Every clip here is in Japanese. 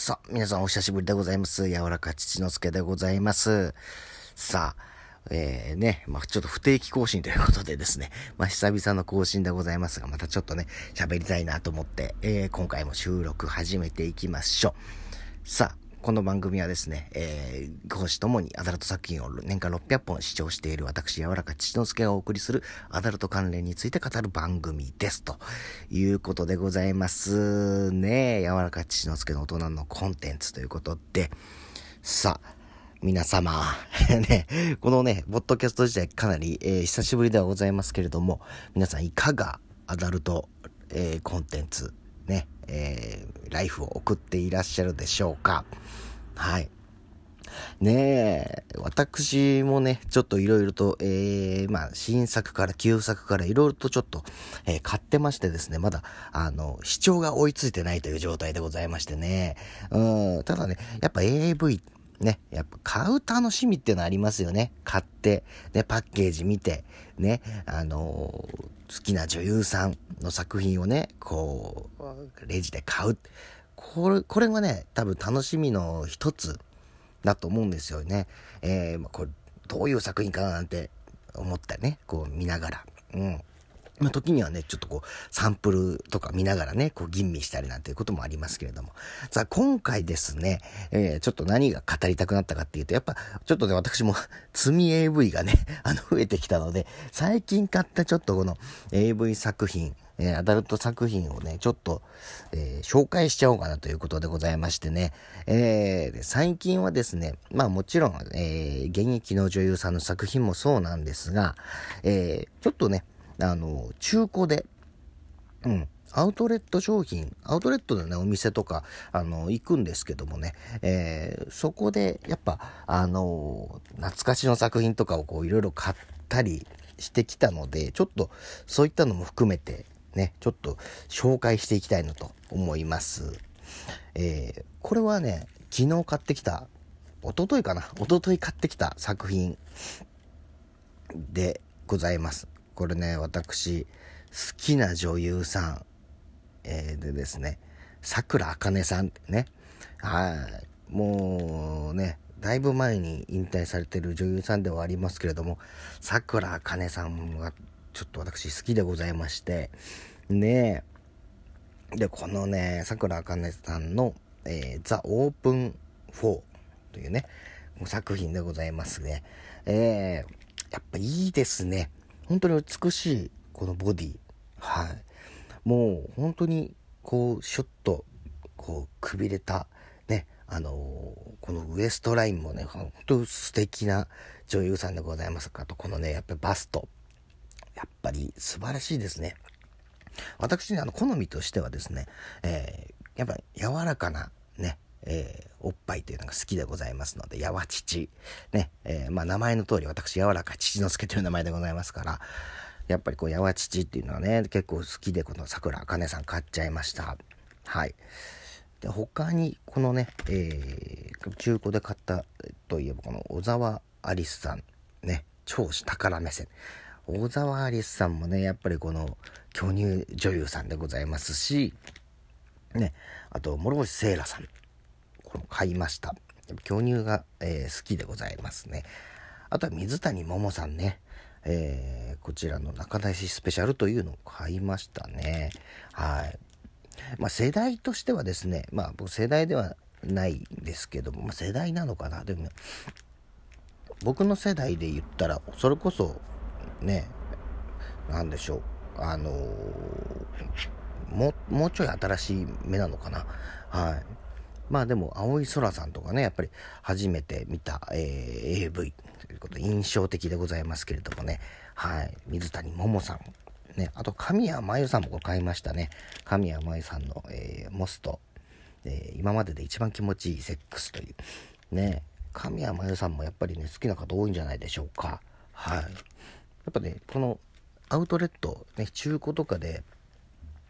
さあ、皆さんお久しぶりでございます。柔らか父之助でございます。さあ、えー、ね、まあ、ちょっと不定期更新ということでですね、まあ、久々の更新でございますが、またちょっとね、喋りたいなと思って、えー、今回も収録始めていきましょう。さあ、この番組はですね、えー、講師ともにアダルト作品を年間600本視聴している私、柔らか父之助がお送りするアダルト関連について語る番組です。ということでございますね。柔らか父之助の大人のコンテンツということで、さあ、皆様、ね、このね、ボットキャスト自体かなり、えー、久しぶりではございますけれども、皆さんいかがアダルト、えー、コンテンツ、ね、えー、ライフを送っていらっしゃるでしょうか。はい。ねえ、私もね、ちょっといろいろと、えー、まあ、新作から旧作からいろいろとちょっと、えー、買ってましてですね、まだ、あの、視聴が追いついてないという状態でございましてね。うん、ただね、やっぱ AV ね、やっぱ買う楽しみっていうのありますよね。買って、ね、パッケージ見て、ね、あのー、好きな女優さんの作品をね、こう、レジで買う。これ、これがね、多分楽しみの一つだと思うんですよね。えー、ま、これ、どういう作品かななんて思ったね、こう見ながら。うん。まあ、時にはね、ちょっとこう、サンプルとか見ながらね、こう、吟味したりなんていうこともありますけれども。さあ、今回ですね、えー、ちょっと何が語りたくなったかっていうと、やっぱ、ちょっとね、私も、積み AV がね、あの、増えてきたので、最近買ったちょっとこの AV 作品、えー、アダルト作品をね、ちょっと、えー、紹介しちゃおうかなということでございましてね、えー、最近はですね、まあもちろん、えー、現役の女優さんの作品もそうなんですが、えー、ちょっとね、あの、中古で、うん、アウトレット商品、アウトレットのね、お店とか、あの、行くんですけどもね、えー、そこで、やっぱ、あの、懐かしの作品とかをこう、いろいろ買ったりしてきたので、ちょっと、そういったのも含めて、ね、ちょっと紹介していきたいなと思います。えー、これはね、昨日買ってきた、おとといかな、おととい買ってきた作品でございます。これね、私、好きな女優さん、えー、でですね、桜あかねさんってね、はい、もうね、だいぶ前に引退されてる女優さんではありますけれども、桜あかねさんがちょっと私好きでございまして、ねで、このね、桜あかねさんの、えー、ザ・オープン4というね、作品でございますね。えー、やっぱいいですね。本当に美しいこのボディ。はい。もう本当にこうシュッとこうくびれたねあのー、このウエストラインもね本当素敵な女優さんでございますかとこのねやっぱりバスト。やっぱり素晴らしいですね。私ねあの好みとしてはですね、えー、やっぱり柔らかなねえー、おっぱいというのが好きでございますので、やわ父。ね、えー、まあ名前の通り私、柔らか父之助という名前でございますから、やっぱりこう、やわ父っていうのはね、結構好きで、この桜あかねさん買っちゃいました。はい。で、他に、このね、えー、中古で買ったといえば、この小沢アリスさん、ね、超宝目線。小沢アリスさんもね、やっぱりこの巨乳女優さんでございますし、ね、あと、諸星聖羅さん。これ買いました。巨乳が、えー、好きでございますね。あとは水谷桃さんね。えー、こちらの中出しスペシャルというのを買いましたね。はい。まあ世代としてはですね、まあ僕世代ではないですけども、まあ世代なのかな。でも、僕の世代で言ったら、それこそ、ね、なんでしょう。あのー、ももうちょい新しい目なのかな。はい。まあでも、青い空さんとかね、やっぱり初めて見た、えー、AV ということで印象的でございますけれどもね、はい、水谷桃さん、ね、あと神谷真由さんも買いましたね。神谷真由さんの、えー、モスト、えー、今までで一番気持ちいいセックスという、ね、神谷真由さんもやっぱりね、好きな方多いんじゃないでしょうか。はい。やっぱね、このアウトレット、ね、中古とかで、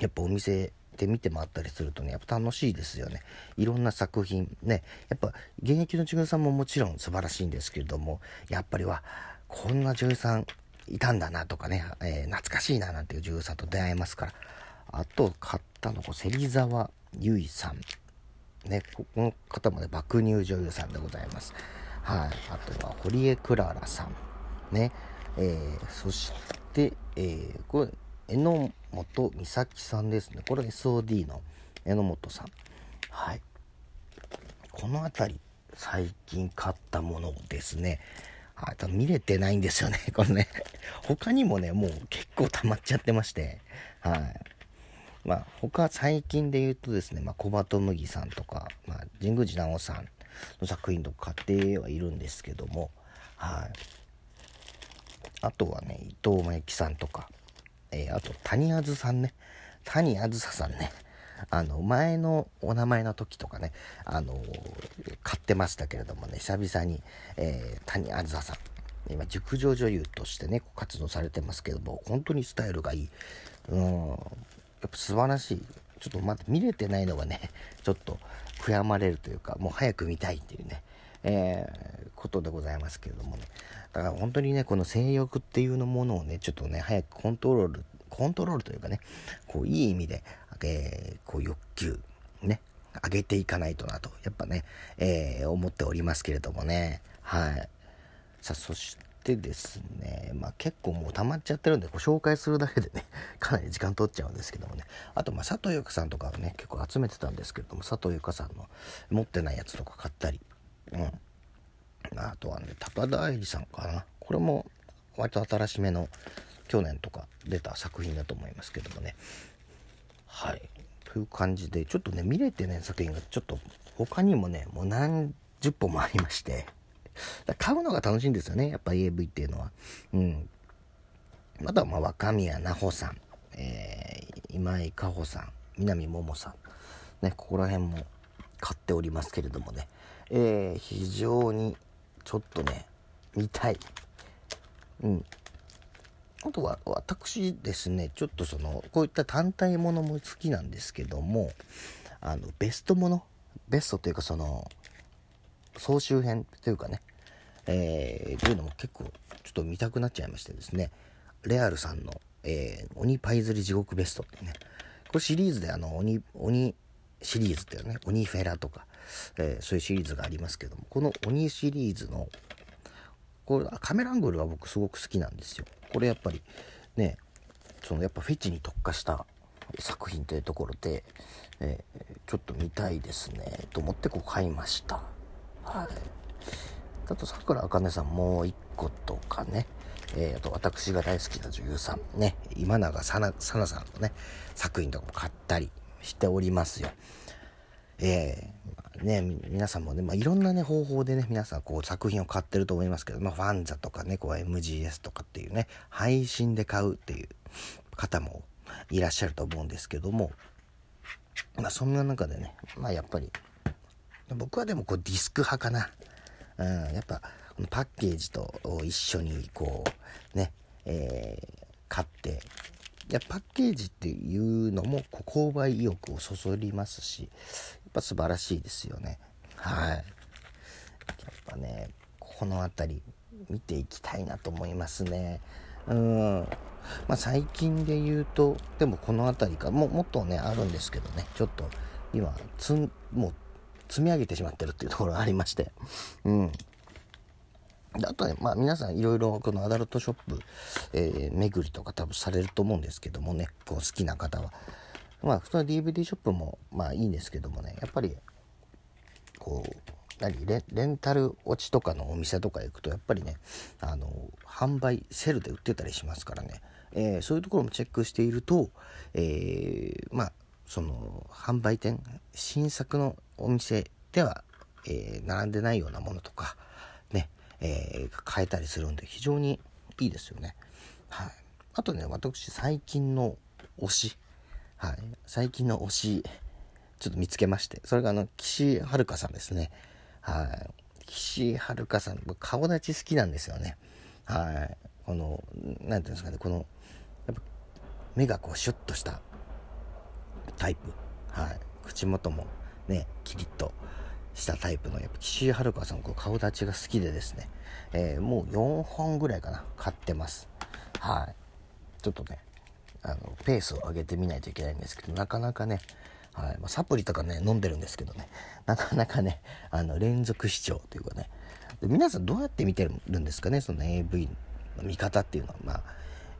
やっぱお店で見て回ったりするとね、やっぱ楽しいですよね。いろんな作品、ね、やっぱ現役の女優さんももちろん素晴らしいんですけれども、やっぱりは、こんな女優さんいたんだなとかね、えー、懐かしいななんていう女優さんと出会えますから。あと、買ったの、芹沢優衣さん。ね、この方もね、爆乳女優さんでございます。はい。あとは、堀江クララさん。ね。えー、そして、えー、これ、榎本美咲さんですね。これ SOD の榎本さん。はい。この辺り、最近買ったものですね。はい、多分見れてないんですよね。これね。他にもね、もう結構溜まっちゃってまして。はい。まあ、他最近で言うとですね、まあ、小鳩麦さんとか、まあ、神宮寺直さんの作品とか買ってはいるんですけども、はい。あとはね、伊藤真由紀さんとか、えー、あと、谷あずさんね。谷あずささんね。あの、前のお名前の時とかね、あのー、買ってましたけれどもね、久々に、えー、谷あずささん。今、熟女女優としてね、活動されてますけども、本当にスタイルがいい。うん、やっぱ素晴らしい。ちょっとまだ見れてないのがね、ちょっと悔やまれるというか、もう早く見たいっていうね、えー、ことでございますけれどもね。だから本当にね、この性欲っていうのものをね、ちょっとね、早くコントロール、コントロールというかね、こう、いい意味で、えー、こう、欲求、ね、上げていかないとなと、やっぱね、えー、思っておりますけれどもね。はい。さあ、そしてですね、まあ結構もう溜まっちゃってるんで、ご紹介するだけでね、かなり時間取っちゃうんですけどもね。あと、まあ佐藤由香さんとかはね、結構集めてたんですけれども、佐藤由香さんの持ってないやつとか買ったり、うん。あとはね、高田愛理さんかな。これも割と新しめの去年とか出た作品だと思いますけどもね。はい。という感じで、ちょっとね、見れてね、作品がちょっと他にもね、もう何十本もありまして、買うのが楽しいんですよね、やっぱ AV っていうのは。うん。あとは、まあ、若宮奈穂さん、えー、今井果歩さん、南桃さん、ね、ここら辺も買っておりますけれどもね、えー、非常にちょっとね、見たい。うん。あとは、私ですね、ちょっとその、こういった単体ものも好きなんですけども、あの、ベストものベストというかその、総集編というかね、えー、というのも結構ちょっと見たくなっちゃいましてですね、レアルさんの、えー、鬼パイズリ地獄ベストってね、これシリーズであの、鬼、鬼シリーズっていうね、鬼フェラとか、えー、そういうシリーズがありますけども、この鬼シリーズの、これ、カメラアングルが僕すごく好きなんですよ。これやっぱり、ね、そのやっぱフェチに特化した作品というところで、えー、ちょっと見たいですね、と思ってこう買いました。はい。あと、桜あかねさんもう一個とかね、えー、あと私が大好きな女優さん、ね、今永さな、さなさんのね、作品とかも買ったりしておりますよ。えー、ね、皆さんもね、まあ、いろんなね、方法でね、皆さんこう作品を買ってると思いますけど、まあ、ファンザとかね、こう MGS とかっていうね、配信で買うっていう方もいらっしゃると思うんですけども、まあ、そんな中でね、まあ、やっぱり、僕はでもこうディスク派かな。うん、やっぱ、このパッケージと一緒にこう、ね、えー、買って、いやパッケージっていうのも購買意欲をそそりますし、ぱ素晴らしいですよね。はい。やっぱね、この辺り見ていきたいなと思いますね。うん。まあ最近で言うと、でもこの辺りか、ももっとね、あるんですけどね、ちょっと今、つん、もう積み上げてしまってるっていうところがありまして、うん。あとね、まあ皆さんいろいろこのアダルトショップ、えー、巡りとか多分されると思うんですけどもね、こう好きな方は。まあ普通の DVD ショップもまあいいんですけどもね、やっぱり、こう、何？レンタル落ちとかのお店とか行くとやっぱりね、あの、販売、セルで売ってたりしますからね、えー、そういうところもチェックしていると、えー、まあ、その、販売店、新作のお店では、えー、並んでないようなものとか、ね、えー、買えたりするんで非常にいいですよね。はい。あとね、私最近の推し、はい。最近の推し、ちょっと見つけまして、それがあの、岸遥さんですね。はい。岸遥さん、顔立ち好きなんですよね。はい。この、なんていうんですかね、この、やっぱ、目がこうシュッとしたタイプ。はい。口元もね、キリッとしたタイプの、やっぱ岸井遥さん、こう顔立ちが好きでですね、えー、もう4本ぐらいかな、買ってます。はい。ちょっとね、あの、ペースを上げてみないといけないんですけど、なかなかね、はいまあ、サプリとかね飲んでるんですけどね なかなかねあの連続視聴というかね。皆さんどうやって見てるんですかねその AV の見方っていうのは。まあ、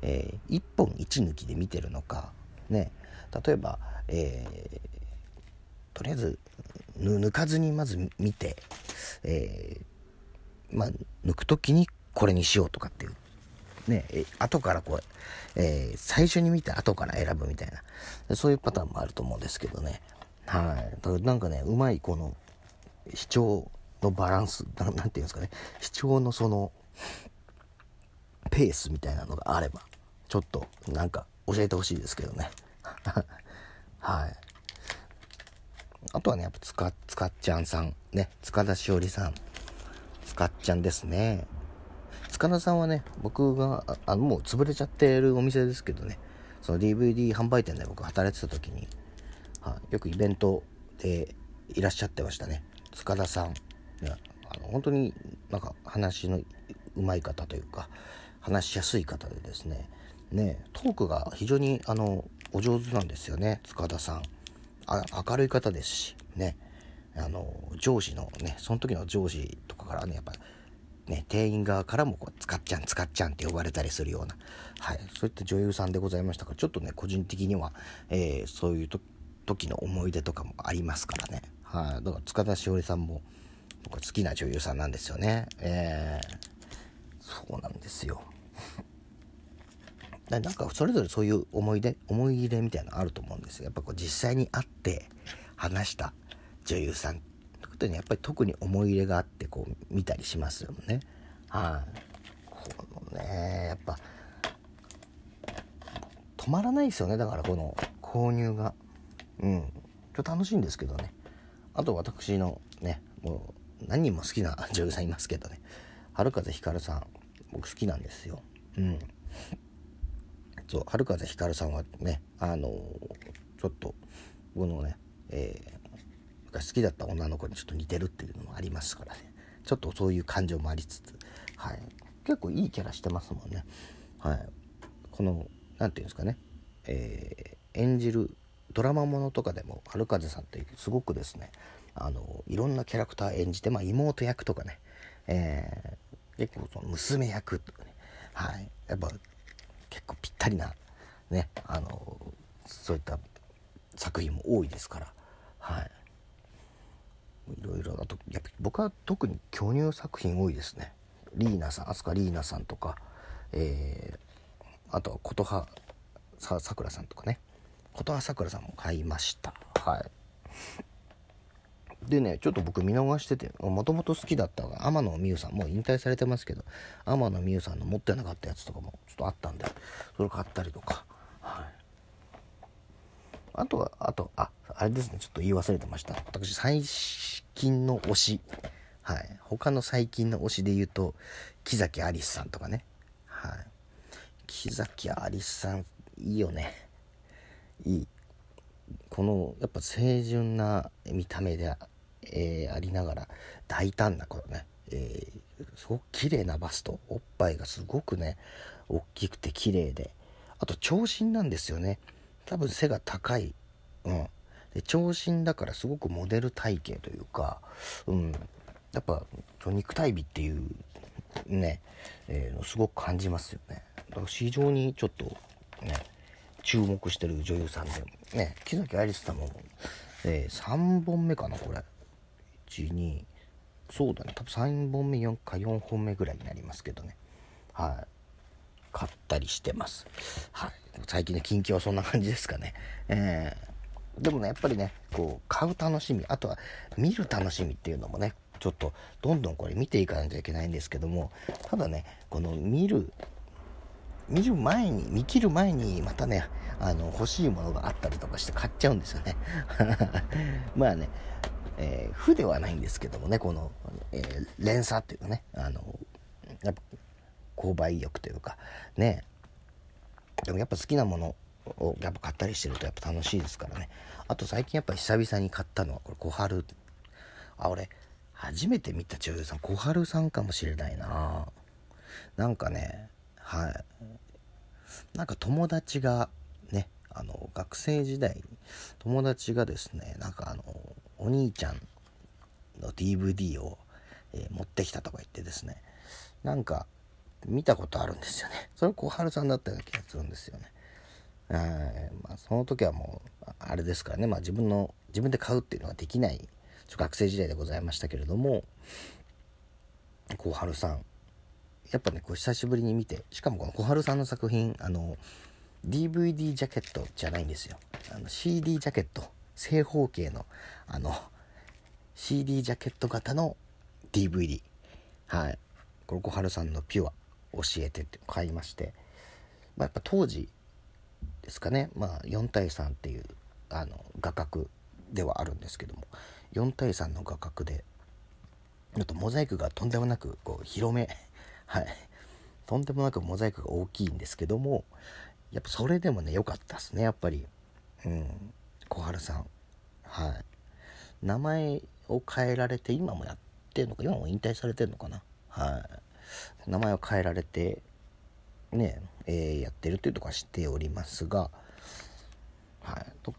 えー、1本1抜きで見てるのかね。例えば、えー、とりあえず抜かずにまず見て、えー、まあ抜く時にこれにしようとかっていうね、後からこう、えー、最初に見て後から選ぶみたいな、そういうパターンもあると思うんですけどね。はい。だからなんかね、うまいこの、視聴のバランス、なんていうんですかね、視聴のその、ペースみたいなのがあれば、ちょっとなんか教えてほしいですけどね。はい。あとはね、やっぱつか、つかっちゃんさん、ね、塚田しおりさん、つかっちゃんですね。塚田さんはね、僕が、あの、もう潰れちゃってるお店ですけどね、その DVD 販売店で僕働いてた時に、はよくイベントでいらっしゃってましたね。塚田さん。ね、あの本当になんか話のうまい方というか、話しやすい方でですね、ね、トークが非常にあのお上手なんですよね、塚田さん。あ明るい方ですし、ね、あの上司のね、その時の上司とかからね、やっぱりね、店員側からもこう、使っちゃん、使っちゃんって呼ばれたりするような、はい、そういった女優さんでございましたから、ちょっとね、個人的には、えー、そういう時の思い出とかもありますからね。はい、だから塚田しおりさんも、僕は好きな女優さんなんですよね。えー、そうなんですよ。なんかそれぞれそういう思い出思い入れみたいなのあると思うんですよやっぱこう実際に会って話した女優さんっことにやっぱり特に思い入れがあってこう見たりしますよね。はい、このねやっぱ止まらないですよねだからこの購入が。うん。ちょっと楽しいんですけどね。あと私のねもう何人も好きな女優さんいますけどね春風ひかるさん僕好きなんですよ。うん。そう春風ひかるさんはねあのちょっと僕のね、えが好きだった女の子にちょっと似てるっていうのもありますからね。ちょっとそういう感情もありつつ、はい、結構いいキャラしてますもんね。はい、この何て言うんですかね、えー、演じるドラマものとかでも春風さんってすごくですね。あのいろんなキャラクター演じて、まあ、妹役とかね、えー、結構その娘役とかね、はい、やっぱ結構ぴったりなねあのそういった作品も多いですから、はい、いろいろあとやっぱ僕は特に巨乳作品多いですね。リーナさん飛鳥リーナさんとか、えー、あとは琴葉さくらさんとかね。琴葉さくらさんも買いました。はい。でねちょっと僕見逃しててもともと好きだったが天野美優さんもう引退されてますけど天野美優さんの持ってなかったやつとかもちょっとあったんでそれ買ったりとか。あとは、あと、あ、あれですね、ちょっと言い忘れてました。私、最近の推し。はい。他の最近の推しで言うと、木崎アリスさんとかね。はい。木崎アリスさん、いいよね。いい。この、やっぱ清純な見た目で、えー、ありながら、大胆な、このね、えー、すごく綺麗なバスト。おっぱいがすごくね、大きくて綺麗で。あと、長身なんですよね。多分背が高い、うん、で長身だからすごくモデル体型というか、うん、やっぱ肉体美っていうね、えー、すごく感じますよね。だから非常にちょっとね注目してる女優さんでね木崎アリスさんも、えー、3本目かなこれ。12そうだね。多分3本目4か4本目ぐらいになりますけどね。はい。買ったりしてます。はい。最近の近況はそんな感じですかね。えー、でもね、やっぱりね、こう、買う楽しみ、あとは見る楽しみっていうのもね、ちょっとどんどんこれ見ていかないといけないんですけども、ただね、この見る、見る前に、見切る前にまたね、あの、欲しいものがあったりとかして買っちゃうんですよね。まあね、えー、負ではないんですけどもね、この、えー、連鎖っていうかね、あの、やっぱ購買意欲というかね。でもやっぱ好きなものをやっぱ買ったりしてるとやっぱ楽しいですからね。あと最近やっぱ久々に買ったのはこれ小春。あ俺初めて見た女優さん小春さんかもしれないな。なんかねはい。なんか友達がねあの学生時代友達がですねなんかあのお兄ちゃんの DVD を、えー、持ってきたとか言ってですね。なんか見たことあるんですよね。それ小春さんだったような気がするんですよね。まあ、その時はもうあれですからね、まあ、自分の自分で買うっていうのができない学生時代でございましたけれども小春さん。やっぱねこう久しぶりに見てしかもこの小春さんの作品あの DVD ジャケットじゃないんですよ。あの CD ジャケット。正方形のあの CD ジャケット型の DVD はい。これ小春さんのピュア。教えてって買いまして、まあ、やっぱ当時ですかね。まあ4対3っていうあの画角ではあるんですけども。4対3の画角でちょっとモザイクがとんでもなくこう広め。はい。とんでもなくモザイクが大きいんですけどもやっぱそれでもね良かったですねやっぱり。うん。小春さん。はい。名前を変えられて今もやってるのか今も引退されてるのかな。はい。名前を変えられてね、えー、やってるというとこは知っておりますが、はい、と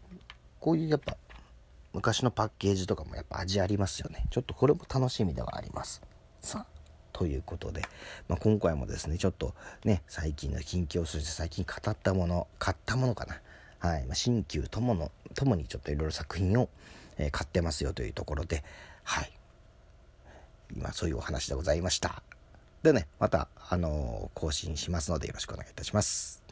こういうやっぱ昔のパッケージとかもやっぱ味ありますよね。ちょっとこれも楽しみではあります。さあということで、まあ、今回もですねちょっとね最近の近況そして最近語ったもの買ったものかな。はい、まあ、新旧とものともにちょっといろいろ作品を、えー、買ってますよというところではい。今そういうお話でございました。でね、また、あのー、更新しますのでよろしくお願いいたします。